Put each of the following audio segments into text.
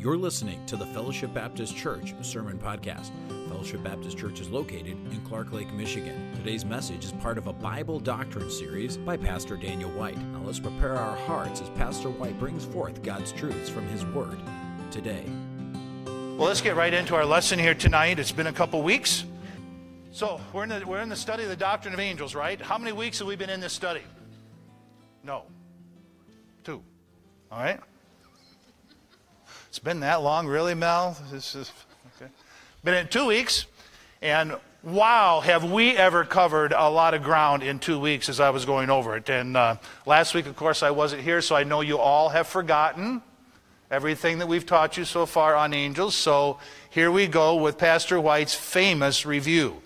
You're listening to the Fellowship Baptist Church Sermon Podcast. Fellowship Baptist Church is located in Clark Lake, Michigan. Today's message is part of a Bible doctrine series by Pastor Daniel White. Now let's prepare our hearts as Pastor White brings forth God's truths from his word today. Well, let's get right into our lesson here tonight. It's been a couple weeks. So, we're in, the, we're in the study of the doctrine of angels, right? How many weeks have we been in this study? No. Two. All right? It's been that long, really, Mel? This is okay. Been in two weeks, and wow, have we ever covered a lot of ground in two weeks as I was going over it. And uh, last week, of course, I wasn't here, so I know you all have forgotten everything that we've taught you so far on angels. So here we go with Pastor White's famous review.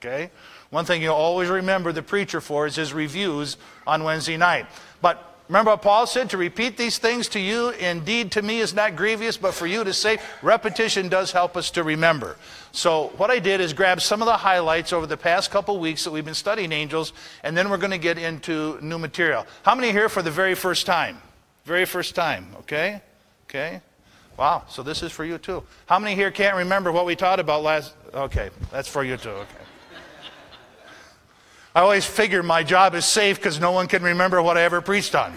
Okay? One thing you'll always remember the preacher for is his reviews on Wednesday night. But Remember what Paul said? To repeat these things to you, indeed to me is not grievous, but for you to say, repetition does help us to remember. So, what I did is grab some of the highlights over the past couple weeks that we've been studying angels, and then we're going to get into new material. How many here for the very first time? Very first time, okay? Okay? Wow, so this is for you too. How many here can't remember what we taught about last? Okay, that's for you too, okay. I always figure my job is safe because no one can remember what I ever preached on.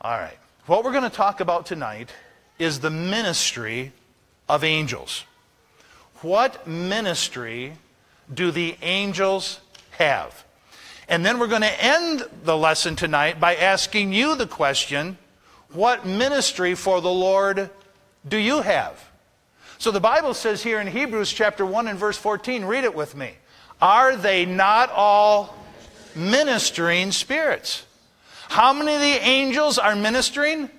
All right. What we're going to talk about tonight is the ministry of angels. What ministry do the angels have? And then we're going to end the lesson tonight by asking you the question what ministry for the Lord do you have? So the Bible says here in Hebrews chapter 1 and verse 14, read it with me. Are they not all ministering spirits? How many of the angels are ministering?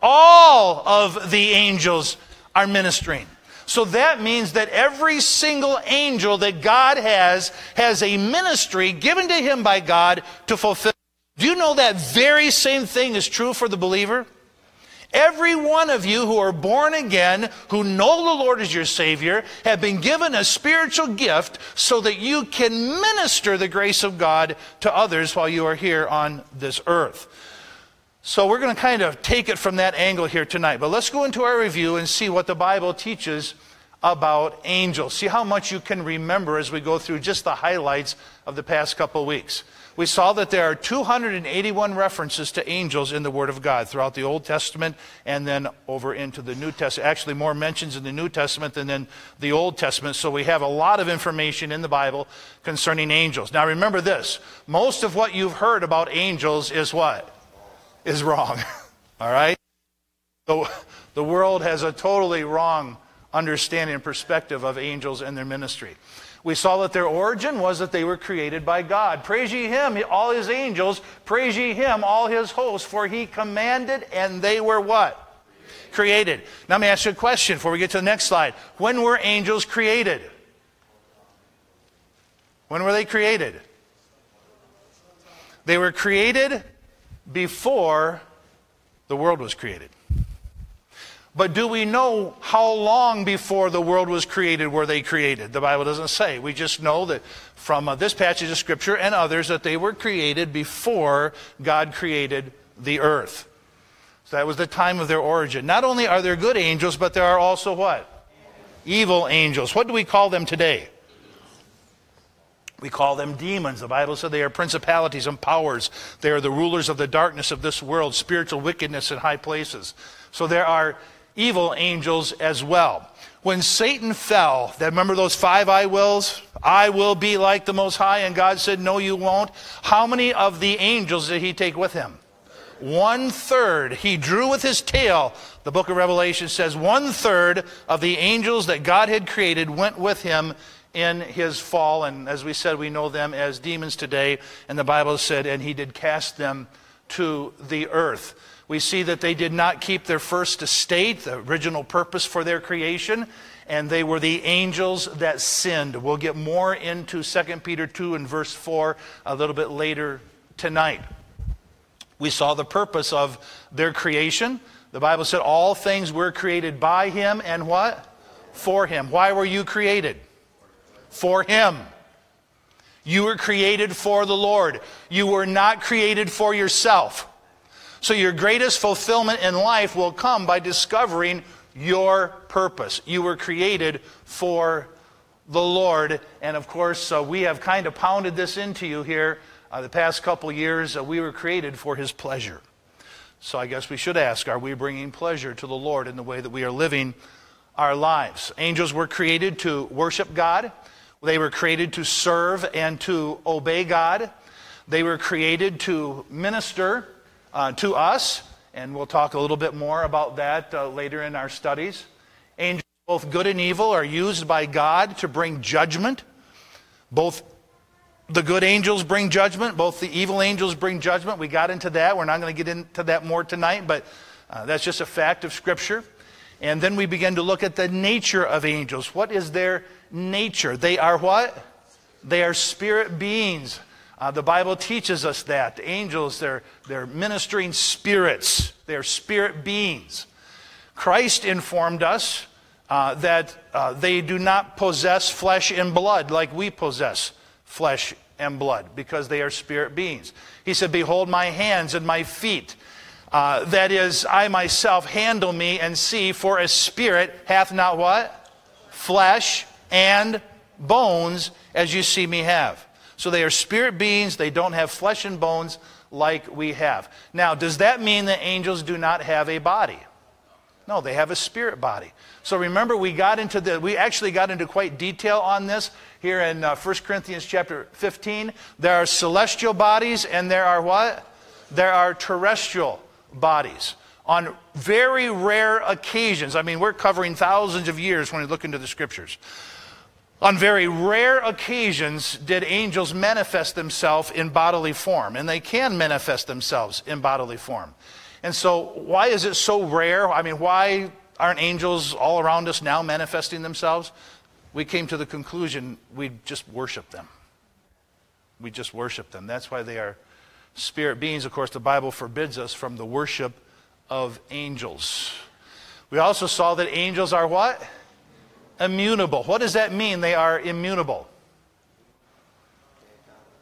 All of the angels are ministering. So that means that every single angel that God has has a ministry given to him by God to fulfill. Do you know that very same thing is true for the believer? Every one of you who are born again, who know the Lord as your Savior, have been given a spiritual gift so that you can minister the grace of God to others while you are here on this earth. So we're going to kind of take it from that angle here tonight. But let's go into our review and see what the Bible teaches about angels. See how much you can remember as we go through just the highlights of the past couple weeks we saw that there are 281 references to angels in the Word of God throughout the Old Testament and then over into the New Testament. Actually, more mentions in the New Testament than in the Old Testament. So we have a lot of information in the Bible concerning angels. Now, remember this most of what you've heard about angels is what? Is wrong. All right? The, the world has a totally wrong understanding and perspective of angels and their ministry. We saw that their origin was that they were created by God. Praise ye him, all his angels. Praise ye him, all his hosts. For he commanded, and they were what? Created. Now, let me ask you a question before we get to the next slide. When were angels created? When were they created? They were created before the world was created. But do we know how long before the world was created were they created? The Bible doesn't say. We just know that from uh, this passage of Scripture and others that they were created before God created the earth. So that was the time of their origin. Not only are there good angels, but there are also what? Evil angels. What do we call them today? We call them demons. The Bible said they are principalities and powers. They are the rulers of the darkness of this world, spiritual wickedness in high places. So there are evil angels as well. When Satan fell, that remember those five I wills? I will be like the Most High, and God said, No, you won't. How many of the angels did he take with him? One third. He drew with his tail. The book of Revelation says one third of the angels that God had created went with him in his fall. And as we said, we know them as demons today. And the Bible said, and he did cast them to the earth we see that they did not keep their first estate, the original purpose for their creation, and they were the angels that sinned. We'll get more into 2 Peter 2 and verse 4 a little bit later tonight. We saw the purpose of their creation. The Bible said all things were created by him and what? For him. Why were you created? For him. You were created for the Lord. You were not created for yourself. So, your greatest fulfillment in life will come by discovering your purpose. You were created for the Lord. And of course, uh, we have kind of pounded this into you here uh, the past couple years. Uh, we were created for His pleasure. So, I guess we should ask are we bringing pleasure to the Lord in the way that we are living our lives? Angels were created to worship God, they were created to serve and to obey God. They were created to minister uh, to us, and we'll talk a little bit more about that uh, later in our studies. Angels, both good and evil, are used by God to bring judgment. Both the good angels bring judgment, both the evil angels bring judgment. We got into that. We're not going to get into that more tonight, but uh, that's just a fact of Scripture. And then we begin to look at the nature of angels. What is their nature? They are what? They are spirit beings. Uh, the Bible teaches us that. Angels, they're, they're ministering spirits, they're spirit beings. Christ informed us uh, that uh, they do not possess flesh and blood like we possess flesh and blood because they are spirit beings. He said, Behold my hands and my feet. Uh, that is, I myself handle me and see, for a spirit hath not what? Flesh and bones as you see me have. So they are spirit beings, they don't have flesh and bones like we have. Now, does that mean that angels do not have a body? No, they have a spirit body. So remember, we got into the, we actually got into quite detail on this here in uh, 1 Corinthians chapter 15. There are celestial bodies and there are what? There are terrestrial bodies. On very rare occasions, I mean, we're covering thousands of years when we look into the scriptures. On very rare occasions did angels manifest themselves in bodily form, and they can manifest themselves in bodily form. And so, why is it so rare? I mean, why aren't angels all around us now manifesting themselves? We came to the conclusion we just worship them. We just worship them. That's why they are spirit beings. Of course, the Bible forbids us from the worship of angels. We also saw that angels are what? Immutable. What does that mean? They are immutable.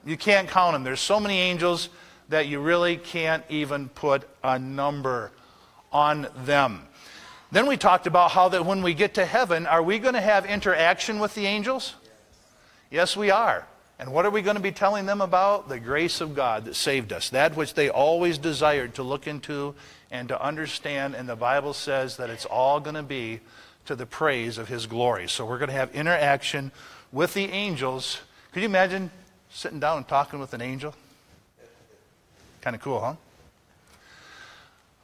You can't count them. There's so many angels that you really can't even put a number on them. Then we talked about how that when we get to heaven, are we going to have interaction with the angels? Yes, we are. And what are we going to be telling them about? The grace of God that saved us, that which they always desired to look into and to understand. And the Bible says that it's all going to be to the praise of his glory. So we're going to have interaction with the angels. Could you imagine sitting down and talking with an angel? Kind of cool, huh?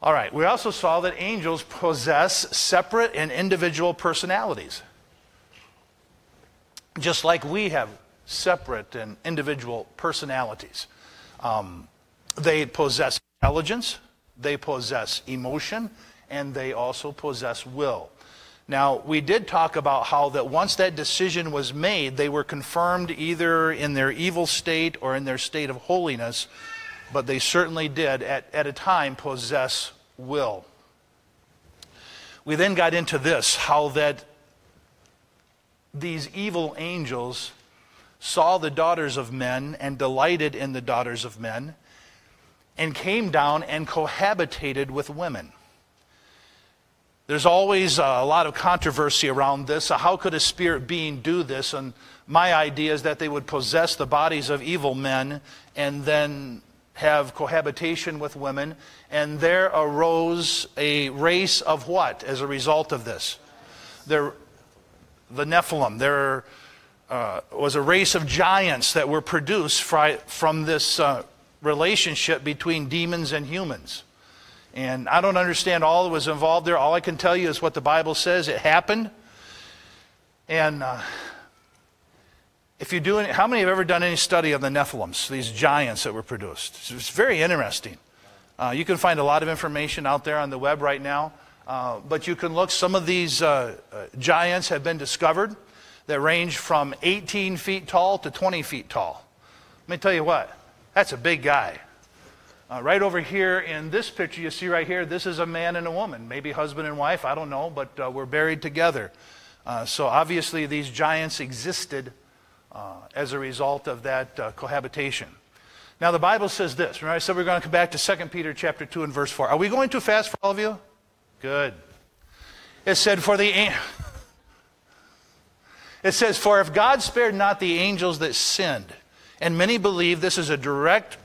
All right, we also saw that angels possess separate and individual personalities. Just like we have separate and individual personalities. Um, they possess intelligence, they possess emotion, and they also possess will. Now, we did talk about how that once that decision was made, they were confirmed either in their evil state or in their state of holiness, but they certainly did at, at a time possess will. We then got into this how that these evil angels saw the daughters of men and delighted in the daughters of men and came down and cohabitated with women. There's always a lot of controversy around this. How could a spirit being do this? And my idea is that they would possess the bodies of evil men and then have cohabitation with women. And there arose a race of what as a result of this? There, the Nephilim. There uh, was a race of giants that were produced from this uh, relationship between demons and humans. And I don't understand all that was involved there. All I can tell you is what the Bible says. It happened. And uh, if you do any, how many have ever done any study of the Nephilims, these giants that were produced? It's very interesting. Uh, you can find a lot of information out there on the web right now. Uh, but you can look, some of these uh, uh, giants have been discovered that range from 18 feet tall to 20 feet tall. Let me tell you what, that's a big guy. Uh, right over here in this picture, you see right here, this is a man and a woman, maybe husband and wife, I don't know, but uh, we're buried together. Uh, so obviously, these giants existed uh, as a result of that uh, cohabitation. Now the Bible says this. Remember I said we are going to come back to 2 Peter chapter 2 and verse 4. Are we going too fast for all of you? Good. It said for the It says for if God spared not the angels that sinned, and many believe this is a direct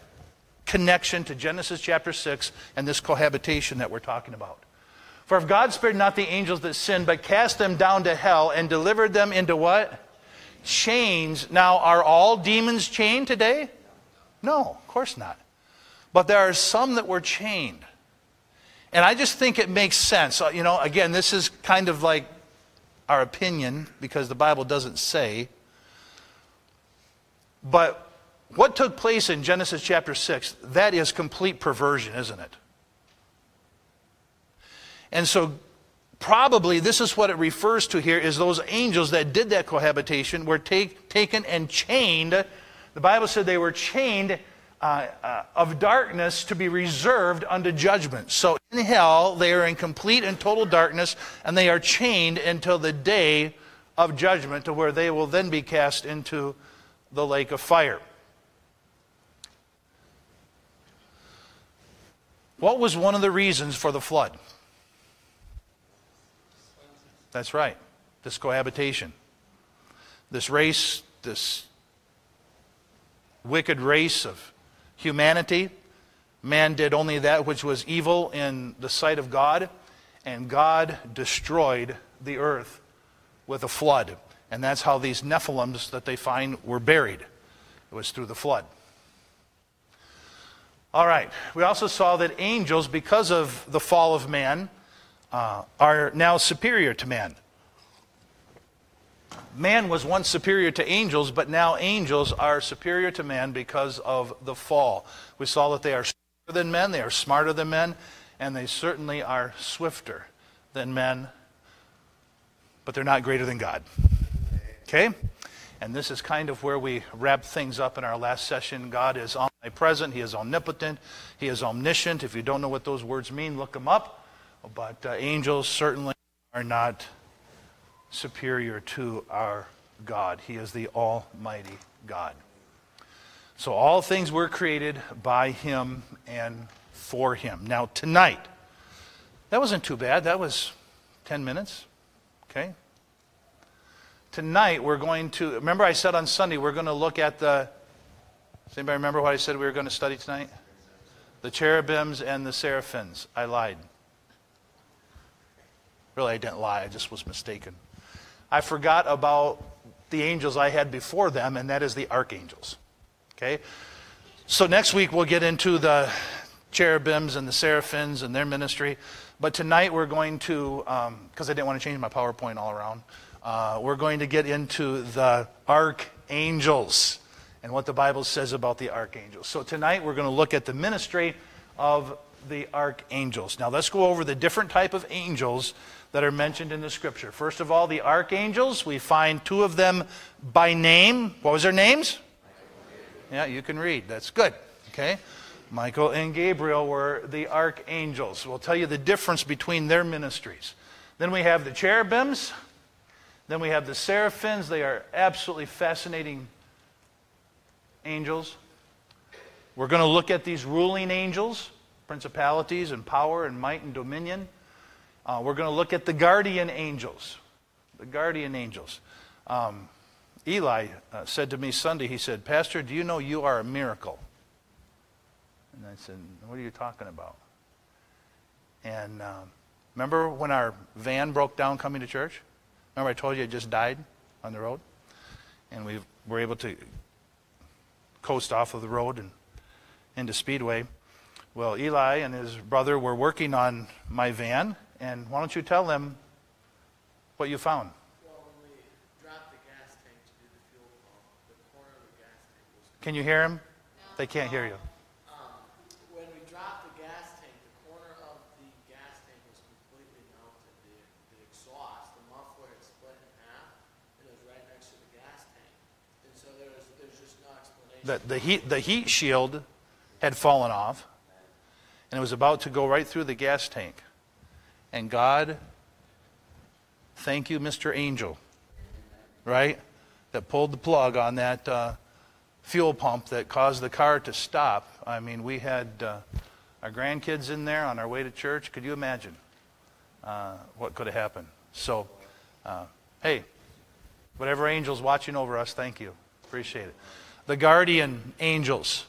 connection to Genesis chapter 6 and this cohabitation that we're talking about. For if God spared not the angels that sinned, but cast them down to hell and delivered them into what? Chains. Now, are all demons chained today? No, of course not. But there are some that were chained. And I just think it makes sense. Uh, you know, again, this is kind of like our opinion because the Bible doesn't say. But what took place in Genesis chapter 6, that is complete perversion, isn't it? And so probably this is what it refers to here is those angels that did that cohabitation were take, taken and chained the Bible said they were chained uh, uh, of darkness to be reserved unto judgment. So in hell, they are in complete and total darkness, and they are chained until the day of judgment, to where they will then be cast into the lake of fire. What was one of the reasons for the flood? That's right, this cohabitation. This race, this wicked race of humanity. Man did only that which was evil in the sight of God, and God destroyed the earth with a flood. And that's how these Nephilims that they find were buried. It was through the flood. All right. We also saw that angels, because of the fall of man, uh, are now superior to man man was once superior to angels, but now angels are superior to man because of the fall. We saw that they are stronger than men, they are smarter than men, and they certainly are swifter than men, but they're not greater than God. Okay? And this is kind of where we wrap things up in our last session. God is omnipresent, He is omnipotent, He is omniscient. If you don't know what those words mean, look them up. But uh, angels certainly are not superior to our God. He is the Almighty God. So all things were created by Him and for Him. Now, tonight, that wasn't too bad. That was 10 minutes. Okay? Tonight, we're going to, remember I said on Sunday, we're going to look at the, does anybody remember what I said we were going to study tonight? The cherubims and the seraphims. I lied. Really, I didn't lie. I just was mistaken. I forgot about the angels I had before them, and that is the archangels. Okay? So next week we'll get into the cherubims and the seraphims and their ministry. But tonight we're going to, because um, I didn't want to change my PowerPoint all around, uh, we're going to get into the archangels and what the Bible says about the archangels. So tonight we're going to look at the ministry of the archangels. Now let's go over the different type of angels that are mentioned in the scripture. First of all, the archangels. We find two of them by name. What was their names? Yeah, you can read. That's good. Okay. Michael and Gabriel were the archangels. We'll tell you the difference between their ministries. Then we have the cherubims. Then we have the seraphims. They are absolutely fascinating angels. We're going to look at these ruling angels, principalities and power and might and dominion. Uh, we're going to look at the guardian angels. The guardian angels. Um, Eli uh, said to me Sunday, he said, Pastor, do you know you are a miracle? And I said, What are you talking about? And um, remember when our van broke down coming to church? Remember I told you it just died on the road? And we were able to coast off of the road and into Speedway. Well, Eli and his brother were working on my van, and why don't you tell them what you found? Well, when we dropped the gas tank to do the fuel pump, the corner of the gas tank was. Can you hear him? They can't hear you. Um, when we dropped the gas tank, the corner of the gas tank was completely melted. The, the exhaust, the muffler had split in half, and it was right next to the gas tank. And so there was, there's just no explanation. The, the, heat, the heat shield had fallen off, and it was about to go right through the gas tank. And God, thank you, Mr. Angel, right? That pulled the plug on that uh, fuel pump that caused the car to stop. I mean, we had uh, our grandkids in there on our way to church. Could you imagine uh, what could have happened? So, uh, hey, whatever angel's watching over us, thank you. Appreciate it. The guardian angels.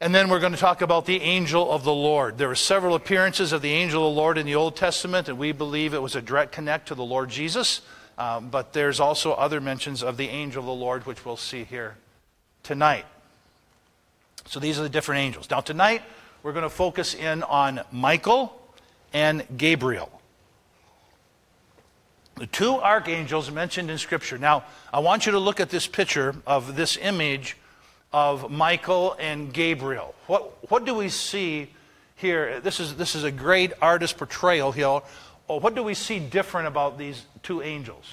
And then we're going to talk about the angel of the Lord. There are several appearances of the angel of the Lord in the Old Testament, and we believe it was a direct connect to the Lord Jesus. Um, but there's also other mentions of the angel of the Lord, which we'll see here tonight. So these are the different angels. Now, tonight, we're going to focus in on Michael and Gabriel. The two archangels mentioned in Scripture. Now, I want you to look at this picture of this image of Michael and Gabriel. What, what do we see here? This is, this is a great artist portrayal here. Oh, what do we see different about these two angels?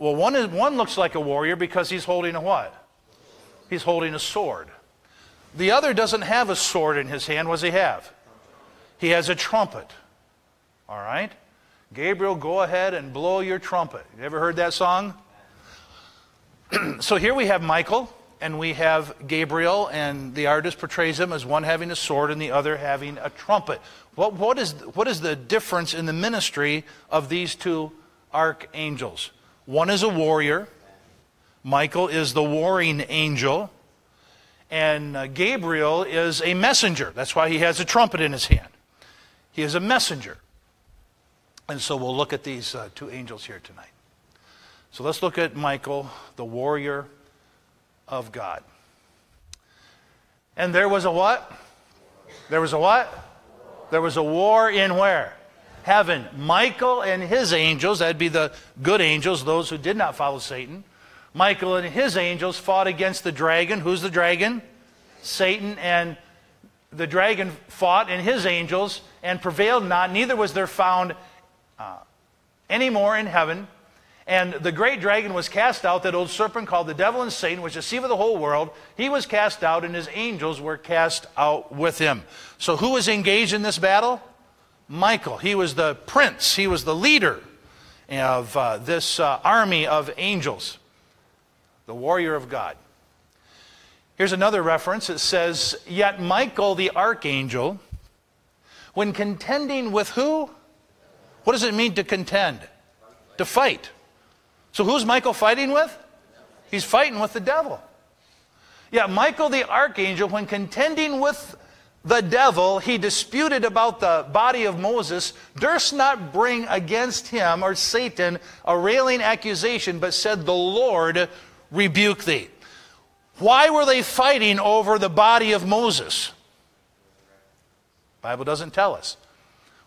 Well, one, is, one looks like a warrior because he's holding a what? He's holding a sword. The other doesn't have a sword in his hand. What does he have? He has a trumpet. All right? Gabriel, go ahead and blow your trumpet. You ever heard that song? so here we have Michael and we have Gabriel, and the artist portrays him as one having a sword and the other having a trumpet. What, what, is, what is the difference in the ministry of these two archangels? One is a warrior, Michael is the warring angel, and uh, Gabriel is a messenger. That's why he has a trumpet in his hand. He is a messenger. And so we'll look at these uh, two angels here tonight. So let's look at Michael, the warrior of God. And there was a what? There was a what? There was a war in where? Heaven. Michael and his angels, that'd be the good angels, those who did not follow Satan. Michael and his angels fought against the dragon. Who's the dragon? Satan. And the dragon fought and his angels and prevailed not. Neither was there found uh, any more in heaven. And the great dragon was cast out, that old serpent called the devil and Satan, which deceiveth the whole world. He was cast out, and his angels were cast out with him. So, who was engaged in this battle? Michael. He was the prince, he was the leader of uh, this uh, army of angels, the warrior of God. Here's another reference. It says, Yet Michael the archangel, when contending with who? What does it mean to contend? To fight. So who's Michael fighting with? He's fighting with the devil. Yeah, Michael the archangel, when contending with the devil, he disputed about the body of Moses, durst not bring against him or Satan a railing accusation, but said, The Lord rebuke thee. Why were they fighting over the body of Moses? Bible doesn't tell us.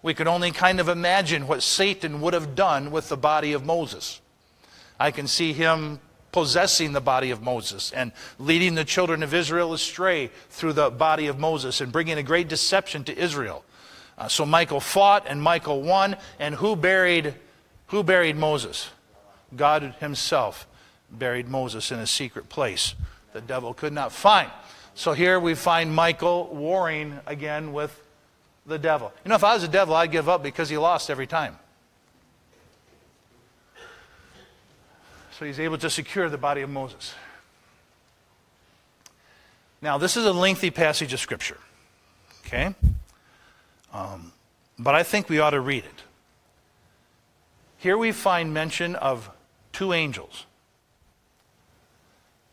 We can only kind of imagine what Satan would have done with the body of Moses. I can see him possessing the body of Moses and leading the children of Israel astray through the body of Moses and bringing a great deception to Israel. Uh, so Michael fought and Michael won. And who buried, who buried Moses? God himself buried Moses in a secret place the devil could not find. So here we find Michael warring again with the devil. You know, if I was a devil, I'd give up because he lost every time. So he's able to secure the body of Moses. Now, this is a lengthy passage of Scripture, okay? Um, but I think we ought to read it. Here we find mention of two angels.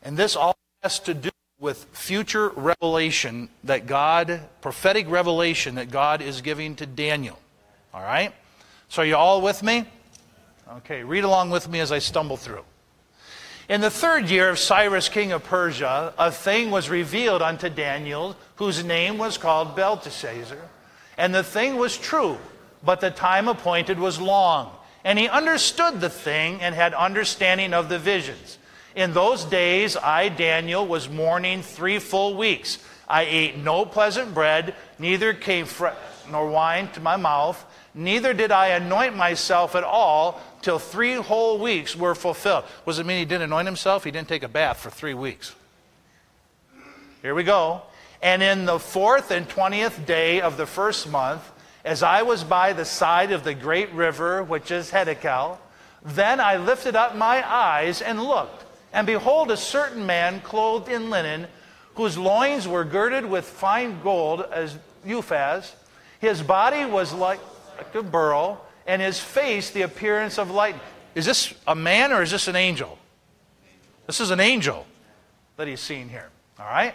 And this all has to do with future revelation that God, prophetic revelation that God is giving to Daniel. All right? So, are you all with me? Okay, read along with me as I stumble through. In the third year of Cyrus, king of Persia, a thing was revealed unto Daniel, whose name was called Belteshazzar. And the thing was true, but the time appointed was long. And he understood the thing and had understanding of the visions. In those days, I, Daniel, was mourning three full weeks. I ate no pleasant bread, neither came fre- nor wine to my mouth, neither did I anoint myself at all till three whole weeks were fulfilled. What does it mean he didn't anoint himself? He didn't take a bath for three weeks. Here we go. And in the fourth and twentieth day of the first month, as I was by the side of the great river, which is Hiddekel, Then I lifted up my eyes and looked, and behold, a certain man clothed in linen, whose loins were girded with fine gold as Uphaz. His body was like, like a beryl, and his face the appearance of light. Is this a man or is this an angel? This is an angel that he's seen here. All right?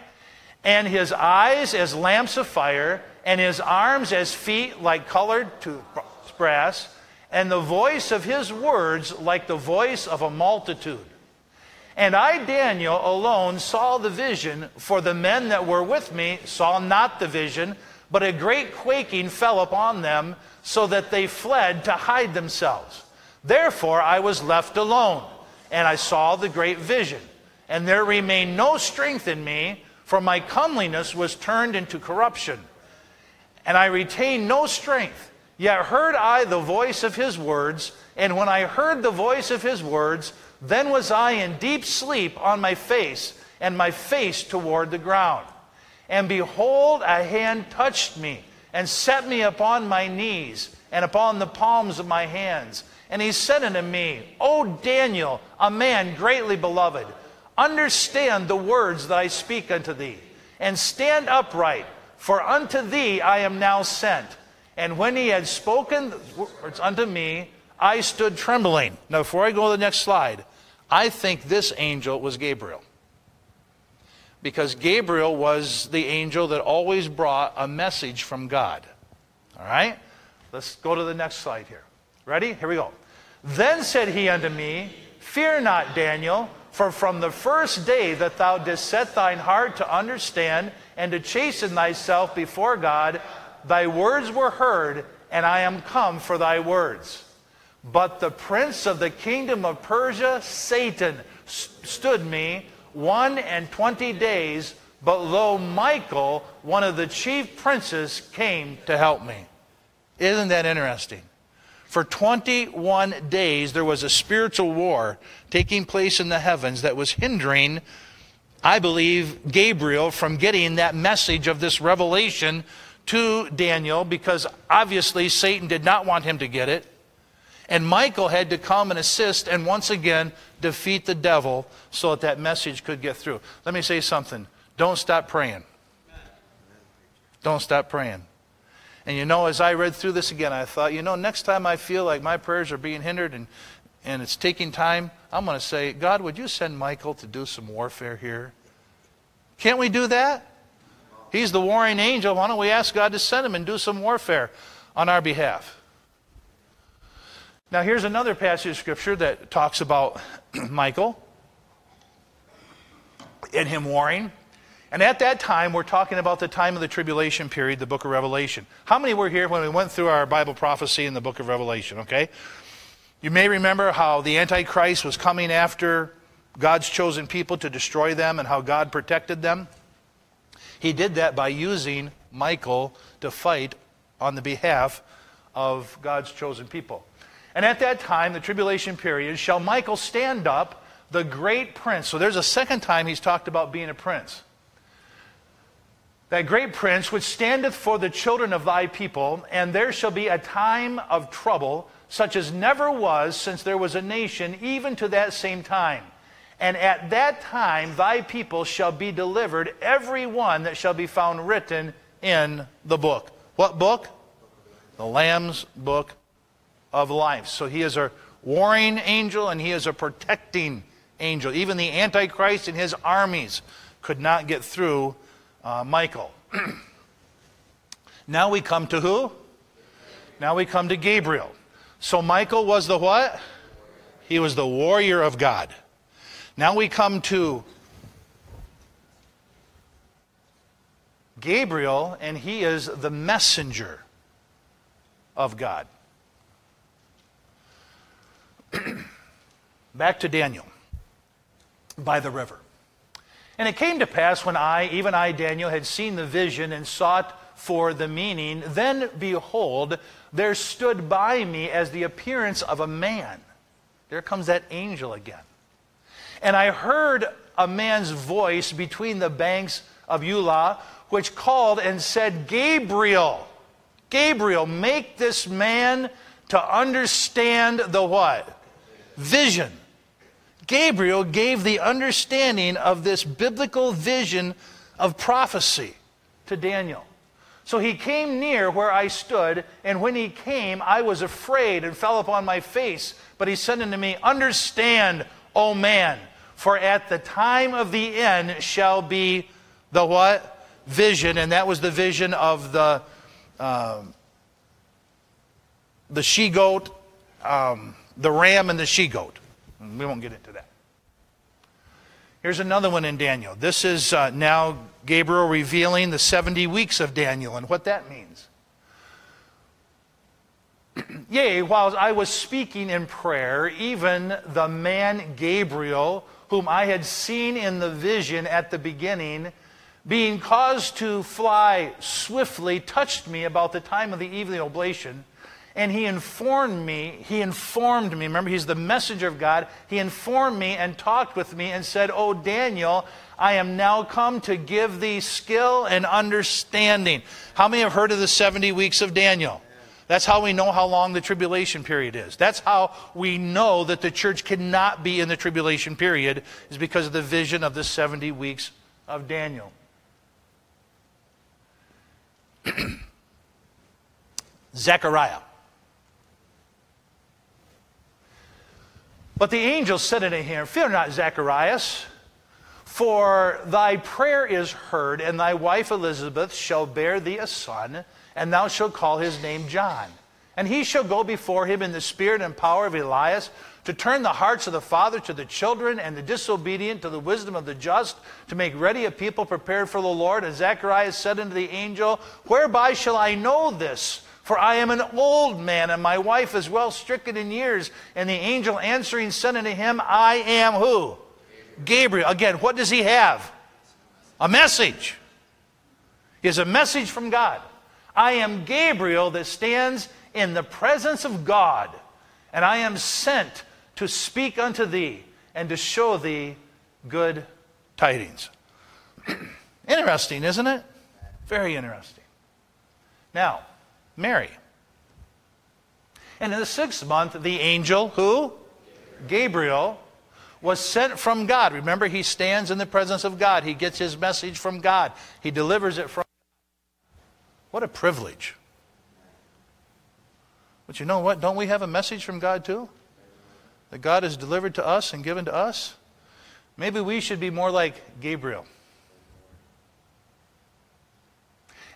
And his eyes as lamps of fire, and his arms as feet like colored to brass, and the voice of his words like the voice of a multitude. And I, Daniel, alone saw the vision, for the men that were with me saw not the vision, but a great quaking fell upon them, so that they fled to hide themselves. Therefore I was left alone, and I saw the great vision. And there remained no strength in me, for my comeliness was turned into corruption. And I retained no strength. Yet heard I the voice of his words, and when I heard the voice of his words, then was I in deep sleep on my face, and my face toward the ground. And behold, a hand touched me, and set me upon my knees, and upon the palms of my hands. And he said unto me, O Daniel, a man greatly beloved, understand the words that I speak unto thee, and stand upright, for unto thee I am now sent. And when he had spoken words unto me, I stood trembling. Now, before I go to the next slide, I think this angel was Gabriel. Because Gabriel was the angel that always brought a message from God. All right? Let's go to the next slide here. Ready? Here we go. Then said he unto me, Fear not, Daniel, for from the first day that thou didst set thine heart to understand and to chasten thyself before God, Thy words were heard, and I am come for thy words. But the prince of the kingdom of Persia, Satan, stood me one and twenty days, but lo, Michael, one of the chief princes, came to help me. Isn't that interesting? For 21 days, there was a spiritual war taking place in the heavens that was hindering, I believe, Gabriel from getting that message of this revelation to Daniel because obviously Satan did not want him to get it. And Michael had to come and assist and once again defeat the devil so that that message could get through. Let me say something. Don't stop praying. Don't stop praying. And you know, as I read through this again, I thought, you know, next time I feel like my prayers are being hindered and, and it's taking time, I'm going to say, God, would you send Michael to do some warfare here? Can't we do that? He's the warring angel. Why don't we ask God to send him and do some warfare on our behalf? Now, here's another passage of scripture that talks about Michael and him warring. And at that time, we're talking about the time of the tribulation period, the book of Revelation. How many were here when we went through our Bible prophecy in the book of Revelation, okay? You may remember how the Antichrist was coming after God's chosen people to destroy them and how God protected them. He did that by using Michael to fight on the behalf of God's chosen people. And at that time, the tribulation period, shall Michael stand up, the great prince. So there's a second time he's talked about being a prince. That great prince which standeth for the children of thy people, and there shall be a time of trouble, such as never was since there was a nation, even to that same time. And at that time thy people shall be delivered, every one that shall be found written in the book. What book? The Lamb's book of life. So he is a warring angel and he is a protecting angel. Even the Antichrist and his armies could not get through uh, Michael. now we come to who? Now we come to Gabriel. So Michael was the what? He was the warrior of God. Now we come to Gabriel, and he is the messenger of God. Back to Daniel by the river. And it came to pass when I, even I, Daniel, had seen the vision and sought for the meaning, then behold, there stood by me as the appearance of a man. There comes that angel again and I heard a man's voice between the banks of Ulai, which called and said, Gabriel, Gabriel, make this man to understand the what? vision. Gabriel gave the understanding of this biblical vision of prophecy to Daniel. So he came near where I stood, and when he came, I was afraid and fell upon my face. But he said unto me, Understand, O man, for at the time of the end shall be the what? Vision, and that was the vision of the um, the she goat, um, the ram, and the she goat. We won't get into that. Here's another one in Daniel. This is uh, now Gabriel revealing the 70 weeks of Daniel and what that means. Yea, while I was speaking in prayer, even the man Gabriel, whom I had seen in the vision at the beginning, being caused to fly swiftly, touched me about the time of the evening oblation and he informed me, he informed me, remember, he's the messenger of God. He informed me and talked with me and said, Oh, Daniel, I am now come to give thee skill and understanding. How many have heard of the 70 weeks of Daniel? That's how we know how long the tribulation period is. That's how we know that the church cannot be in the tribulation period, is because of the vision of the 70 weeks of Daniel. Zechariah. But the angel said unto him, Fear not, Zacharias, for thy prayer is heard, and thy wife Elizabeth shall bear thee a son, and thou shalt call his name John. And he shall go before him in the spirit and power of Elias, to turn the hearts of the father to the children, and the disobedient to the wisdom of the just, to make ready a people prepared for the Lord. And Zacharias said unto the angel, Whereby shall I know this? For I am an old man, and my wife is well stricken in years. And the angel answering said unto him, I am who? Gabriel. Again, what does he have? A message. He has a message from God. I am Gabriel that stands in the presence of God, and I am sent to speak unto thee and to show thee good tidings. interesting, isn't it? Very interesting. Now, Mary. And in the sixth month, the angel, who? Gabriel, was sent from God. Remember, he stands in the presence of God. He gets his message from God, he delivers it from What a privilege. But you know what? Don't we have a message from God too? That God has delivered to us and given to us? Maybe we should be more like Gabriel.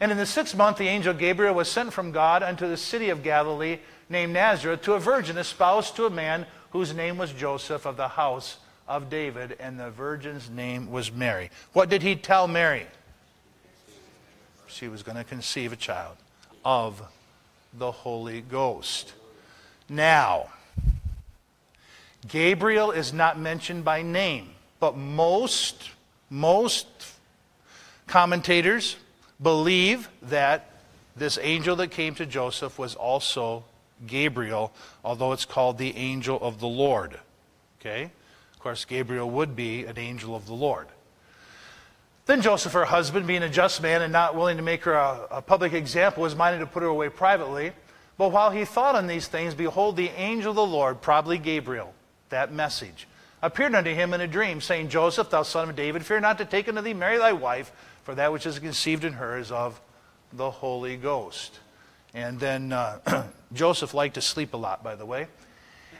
And in the sixth month, the angel Gabriel was sent from God unto the city of Galilee named Nazareth to a virgin espoused to a man whose name was Joseph of the house of David, and the virgin's name was Mary. What did he tell Mary? She was going to conceive a child of the Holy Ghost. Now, Gabriel is not mentioned by name, but most, most commentators believe that this angel that came to Joseph was also Gabriel, although it's called the angel of the Lord. Okay? Of course, Gabriel would be an angel of the Lord. Then Joseph, her husband, being a just man and not willing to make her a, a, public example, was minded to put her away privately. But while he thought on these things, behold, the angel of the Lord, probably Gabriel, that message, appeared unto him in a dream, saying, Joseph, thou son of David, fear not to take unto thee Mary thy wife, for that which is conceived in her is of the Holy Ghost. And then uh, Joseph liked to sleep a lot, by the way.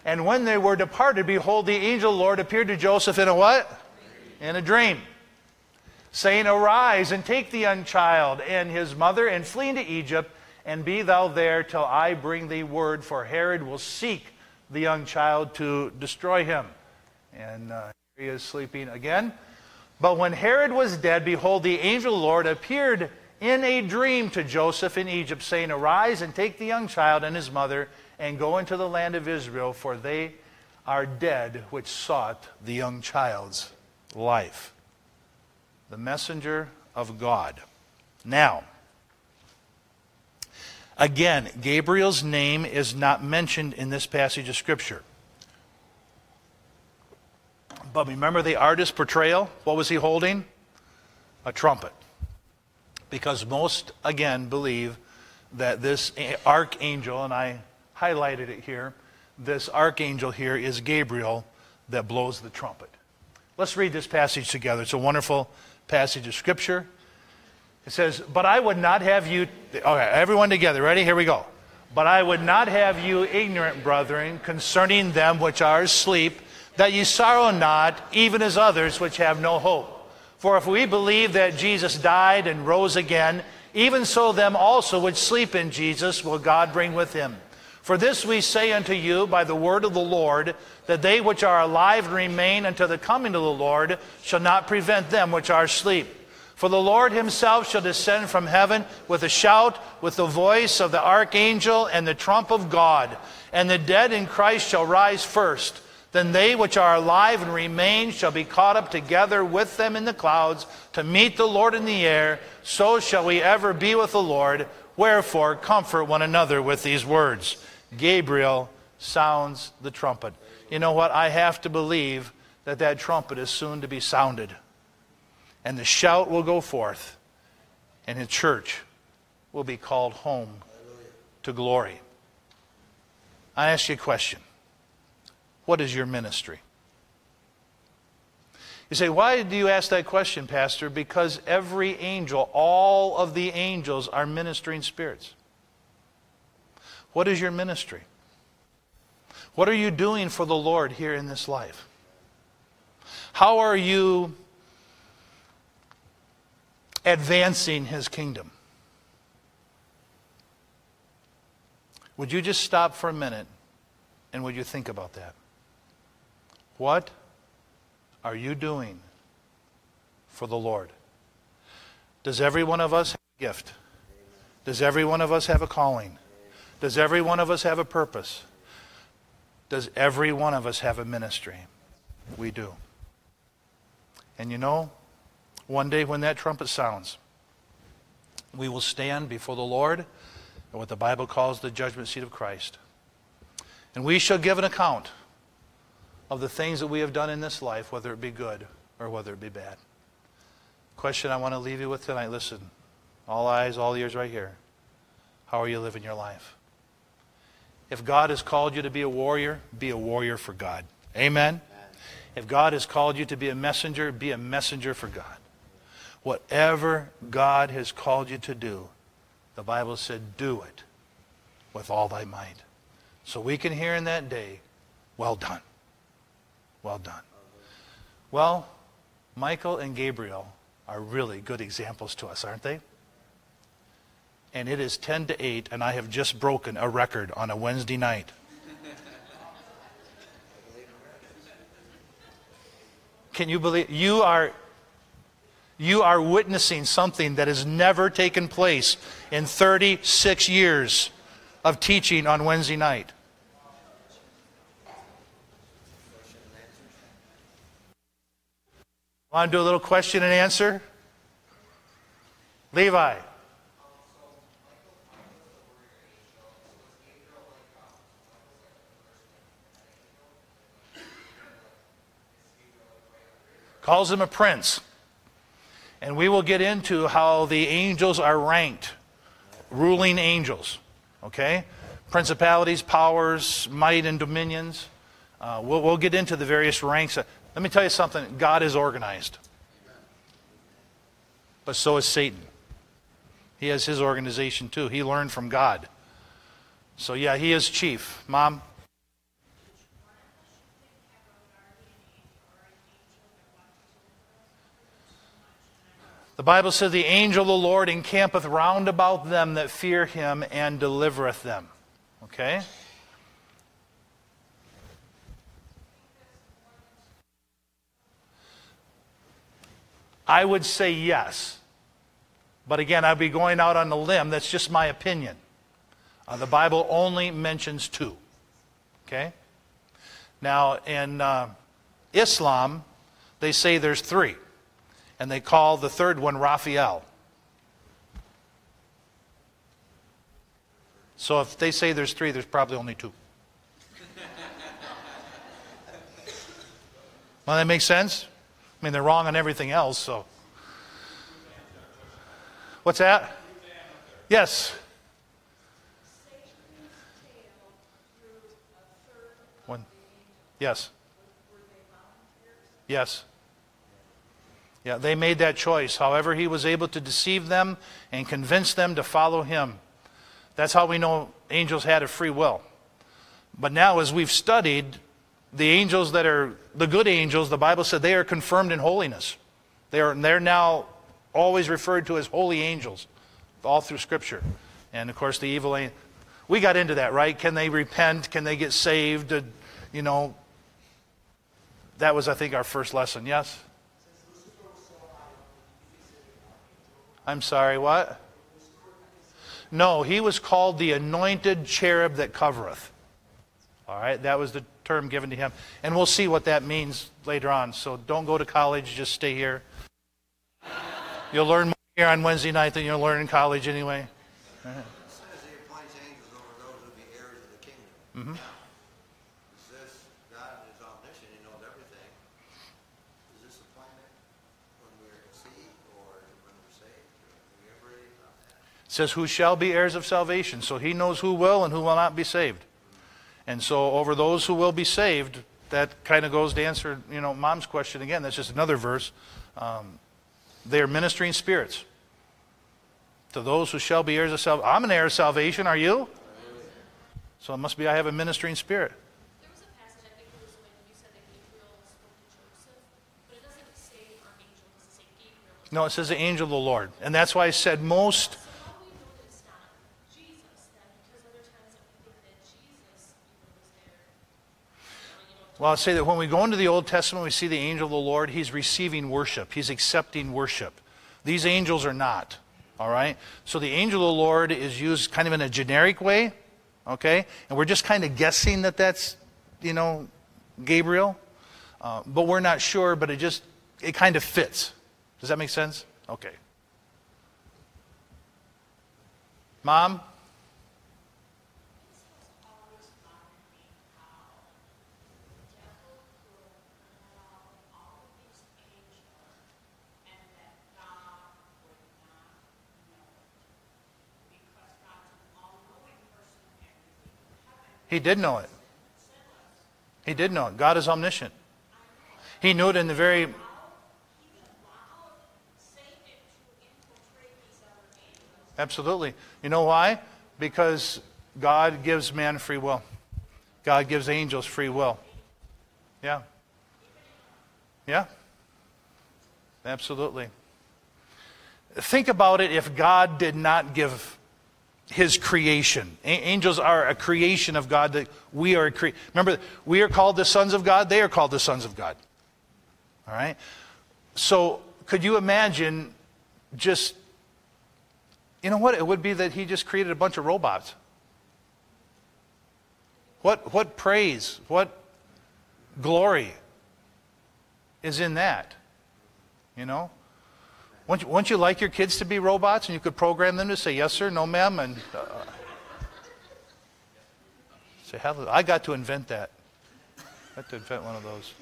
And when they were departed, behold, the angel Lord appeared to Joseph in a what? In a dream. Saying, Arise and take the young child and his mother and flee into Egypt, and be thou there till I bring thee word, for Herod will seek the young child to destroy him. And uh, he is sleeping again. But when Herod was dead, behold, the angel Lord appeared in a dream to Joseph in Egypt, saying, Arise and take the young child and his mother and go into the land of Israel, for they are dead which sought the young child's life. The messenger of God. Now, again, Gabriel's name is not mentioned in this passage of Scripture. But remember the artist's portrayal? What was he holding? A trumpet. Because most, again, believe that this archangel, and I highlighted it here, this archangel here is Gabriel that blows the trumpet. Let's read this passage together. It's a wonderful passage of Scripture. It says, But I would not have you. Okay, everyone together. Ready? Here we go. But I would not have you ignorant, brethren, concerning them which are asleep, that ye sorrow not, even as others which have no hope. For if we believe that Jesus died and rose again, even so them also which sleep in Jesus will God bring with him. For this we say unto you by the word of the Lord, that they which are alive and remain until the coming of the Lord shall not prevent them which are asleep. For the Lord himself shall descend from heaven with a shout, with the voice of the archangel, and the trump of God. And the dead in Christ shall rise first. Then they which are alive and remain shall be caught up together with them in the clouds to meet the Lord in the air. So shall we ever be with the Lord. Wherefore, comfort one another with these words. Gabriel sounds the trumpet. You know what? I have to believe that that trumpet is soon to be sounded and the shout will go forth, and his church will be called home to glory. I ask you a question What is your ministry? You say, why do you ask that question, Pastor? Because every angel, all of the angels, are ministering spirits. What is your ministry? What are you doing for the Lord here in this life? How are you advancing his kingdom. Would you just stop for a minute and would you think about that? What are you doing for the Lord? Does every one of us have a gift? Does every one of us have a calling? Does every one of us have a purpose? Does every one of us have a ministry? We do. And you know, one day when that trumpet sounds, we will stand before the Lord at what the Bible calls the judgment seat of Christ. And we shall give an account of the things that we have done in this life, whether it be good or whether it be bad. Question I want to leave you with tonight listen, all eyes, all ears right here. How are you living your life? If God has called you to be a warrior, be a warrior for God. Amen? Amen. If God has called you to be a messenger, be a messenger for God. Whatever God has called you to do, the Bible said, do it with all thy might. So we can hear in that day, well done. Well done. Well, Michael and Gabriel are really good examples to us, aren't they? And it is 10 to 8, and I have just broken a record on a Wednesday night. Can you believe you are you are witnessing something that has never taken place in 36 years of teaching on Wednesday night. Want to do a little question and answer? Levi. Calls him a prince. And we will get into how the angels are ranked ruling angels, okay? Principalities, powers, might, and dominions. Uh, we'll, we'll get into the various ranks. Let me tell you something God is organized, but so is Satan. He has his organization too. He learned from God. So, yeah, he is chief. Mom? The Bible says, The angel of the Lord encampeth round about them that fear him and delivereth them. Okay? I would say yes. But again, I'd be going out on a limb. That's just my opinion. Uh, the Bible only mentions two. Okay? Now, in uh, Islam, they say there's three and they call the third one Raphael. So if they say there's three, there's probably only two. well, that makes sense? I mean, they're wrong on everything else, so. What's that? Yes. When? Yes. Yes. Yeah, they made that choice. However, he was able to deceive them and convince them to follow him. That's how we know angels had a free will. But now, as we've studied, the angels that are the good angels, the Bible said they are confirmed in holiness. They are, they're now always referred to as holy angels all through Scripture. And of course, the evil angel. We got into that, right? Can they repent? Can they get saved? Uh, you know, that was, I think, our first lesson. Yes? I'm sorry, what? No, he was called the anointed cherub that covereth. All right, that was the term given to him. And we'll see what that means later on. So don't go to college, just stay here. You'll learn more here on Wednesday night than you'll learn in college anyway. It says he appoints angels over those who be heirs of the kingdom. Mm-hmm. It God is omniscient, he knows everything. Is this appointment when we're conceived or when we're saved? Do we ever read that? Says, Who shall be heirs of salvation? So he knows who will and who will not be saved. And so over those who will be saved, that kind of goes to answer, you know, mom's question again. That's just another verse. Um, they are ministering spirits. To those who shall be heirs of salvation. I'm an heir of salvation. Are you? So it must be I have a ministering spirit. There was a passage, I think it was when you said that Gabriel spoke to Joseph, but it doesn't say archangel, it doesn't say Gabriel. No, it says the angel of the Lord. And that's why I said most. So how do we know that it's not Jesus then? Because other times I think that Jesus even was there. You know, Well, I'll say that when we go into the Old Testament, we see the angel of the Lord, he's receiving worship, he's accepting worship. These angels are not. All right? So the angel of the Lord is used kind of in a generic way, okay? And we're just kind of guessing that that's, you know, Gabriel. Uh, but we're not sure, but it just, it kind of fits. Does that make sense? Okay. Mom? He did know it. He did know it. God is omniscient. He knew it in the very. Absolutely. You know why? Because God gives man free will. God gives angels free will. Yeah. Yeah. Absolutely. Think about it if God did not give his creation. A- angels are a creation of God that we are cre- Remember, we are called the sons of God, they are called the sons of God. All right? So, could you imagine just you know what? It would be that he just created a bunch of robots. What what praise, what glory is in that? You know? Wouldn't you, wouldn't you like your kids to be robots and you could program them to say yes, sir, no, ma'am, and uh, say, hallelujah. I got to invent that. I got to invent one of those.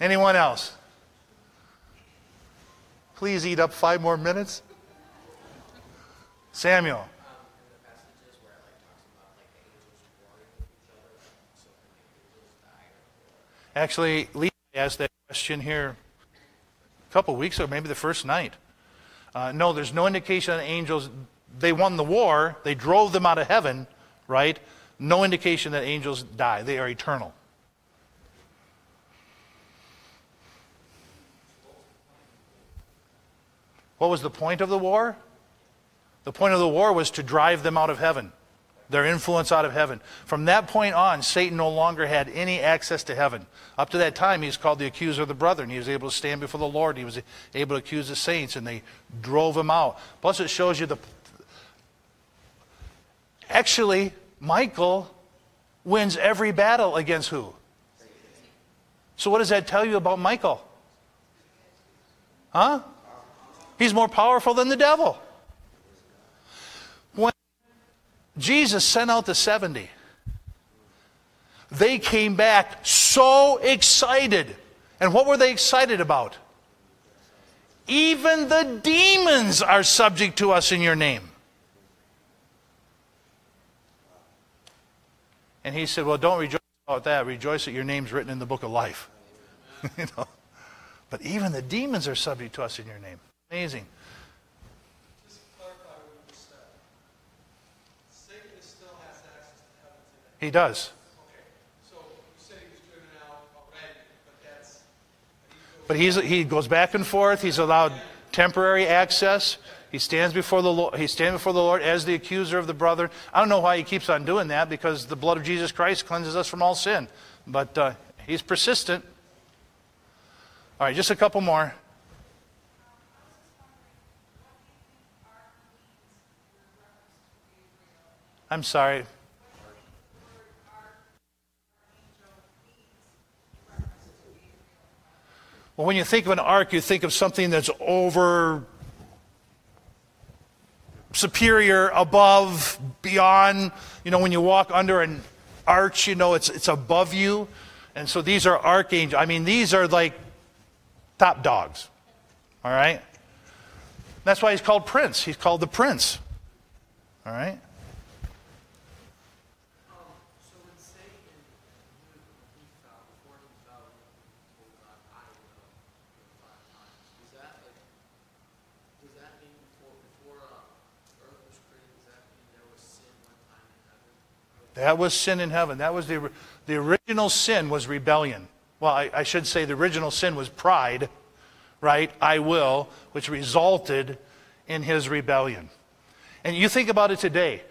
Anyone else? Please eat up five more minutes. Samuel. Actually, Lee asked that question here a couple weeks ago, maybe the first night. Uh, no, there's no indication that angels, they won the war, they drove them out of heaven, right? No indication that angels die. They are eternal. What was the point of the war? The point of the war was to drive them out of heaven, their influence out of heaven. From that point on, Satan no longer had any access to heaven. Up to that time, he was called the accuser of the brethren. He was able to stand before the Lord. He was able to accuse the saints, and they drove him out. Plus, it shows you the. Actually, Michael wins every battle against who? So, what does that tell you about Michael? Huh? He's more powerful than the devil. When Jesus sent out the 70, they came back so excited. And what were they excited about? Even the demons are subject to us in your name. And he said, Well, don't rejoice about that. Rejoice that your name's written in the book of life. you know? But even the demons are subject to us in your name. Amazing. Just to clarify what you just said. Satan still has access to heaven today. He does. Okay, so you said he was driven out does. but But he's, he goes back and forth. He's allowed temporary access. He stands before the Lord. He stands before the Lord as the accuser of the brother. I don't know why he keeps on doing that because the blood of Jesus Christ cleanses us from all sin. But uh, he's persistent. All right, just a couple more. I'm sorry. Well, when you think of an ark, you think of something that's over, superior, above, beyond. You know, when you walk under an arch, you know, it's, it's above you. And so these are archangels. I mean, these are like top dogs. All right? That's why he's called Prince. He's called the Prince. All right? Um, so when Satan knew he fell, before he fell, he told God, I will, you know, five times. Was that like, does that mean before, before, uh, earth was created, does that mean there was sin one time in heaven? That was sin in heaven. That was the, the original sin was rebellion. Well, I, I should say the original sin was pride, right? I will, which resulted in his rebellion. And you think about it today.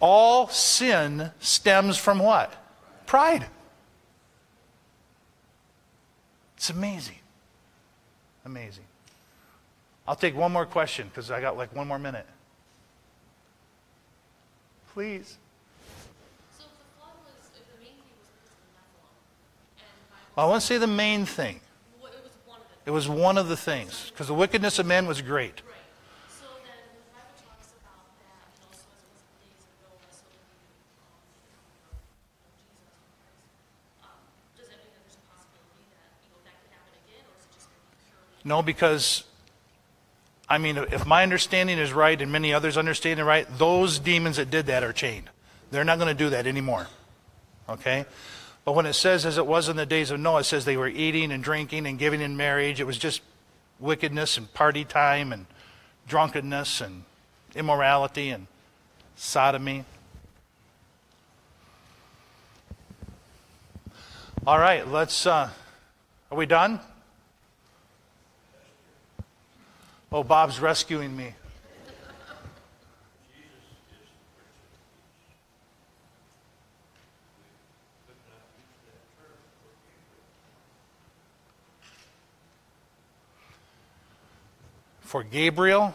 All sin stems from what? Pride. It's amazing. Amazing. I'll take one more question because I got like one more minute. Please. So if the flood was, if the main thing was because of the Nephilim, Bible, I want to say the main thing. well, it was one of the It was one of the things because the wickedness of men was great. Right. So then when the Bible talks about that, and also as it was in the days of Noah, so that we could, um, you know, Jesus Christ, does that mean that there's a possibility that, you know, that could happen again, or is it just going to be purely? No, because, I mean, if my understanding is right and many others understand it right, those demons that did that are chained. They're not going to do that anymore. Okay? But when it says, as it was in the days of Noah, it says they were eating and drinking and giving in marriage. It was just wickedness and party time and drunkenness and immorality and sodomy. All right, let's. Uh, are we done? Oh, Bob's rescuing me. For Gabriel,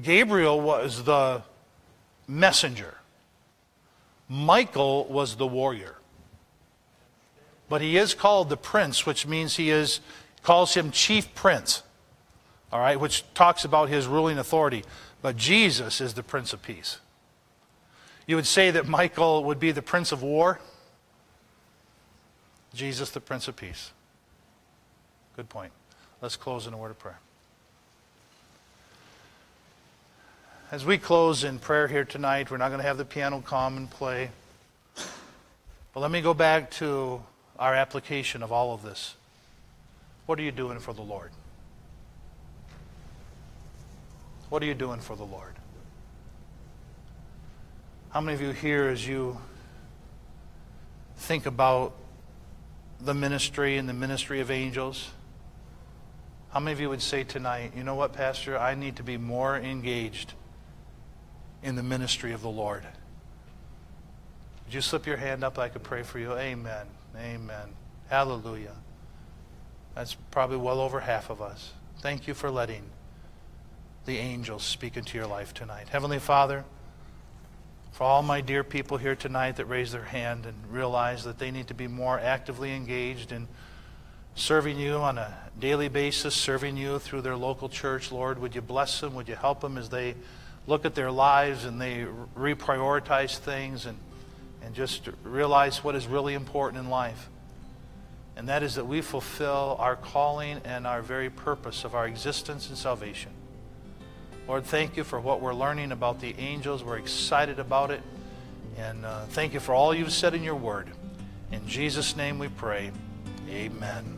Gabriel was the messenger. Michael was the warrior. But he is called the prince, which means he is calls him chief prince. All right, which talks about his ruling authority. But Jesus is the prince of peace. You would say that Michael would be the prince of war. Jesus the prince of peace. Good point. Let's close in a word of prayer. As we close in prayer here tonight, we're not going to have the piano come and play. But let me go back to our application of all of this. What are you doing for the Lord? What are you doing for the Lord? How many of you here, as you think about the ministry and the ministry of angels, how many of you would say tonight, you know what, Pastor, I need to be more engaged in the ministry of the Lord? Would you slip your hand up? I could pray for you. Amen. Amen. Hallelujah. That's probably well over half of us. Thank you for letting the angels speak into your life tonight. Heavenly Father, for all my dear people here tonight that raise their hand and realize that they need to be more actively engaged in serving you on a daily basis, serving you through their local church, Lord, would you bless them? Would you help them as they look at their lives and they reprioritize things and, and just realize what is really important in life? And that is that we fulfill our calling and our very purpose of our existence and salvation. Lord, thank you for what we're learning about the angels. We're excited about it. And uh, thank you for all you've said in your word. In Jesus' name we pray. Amen.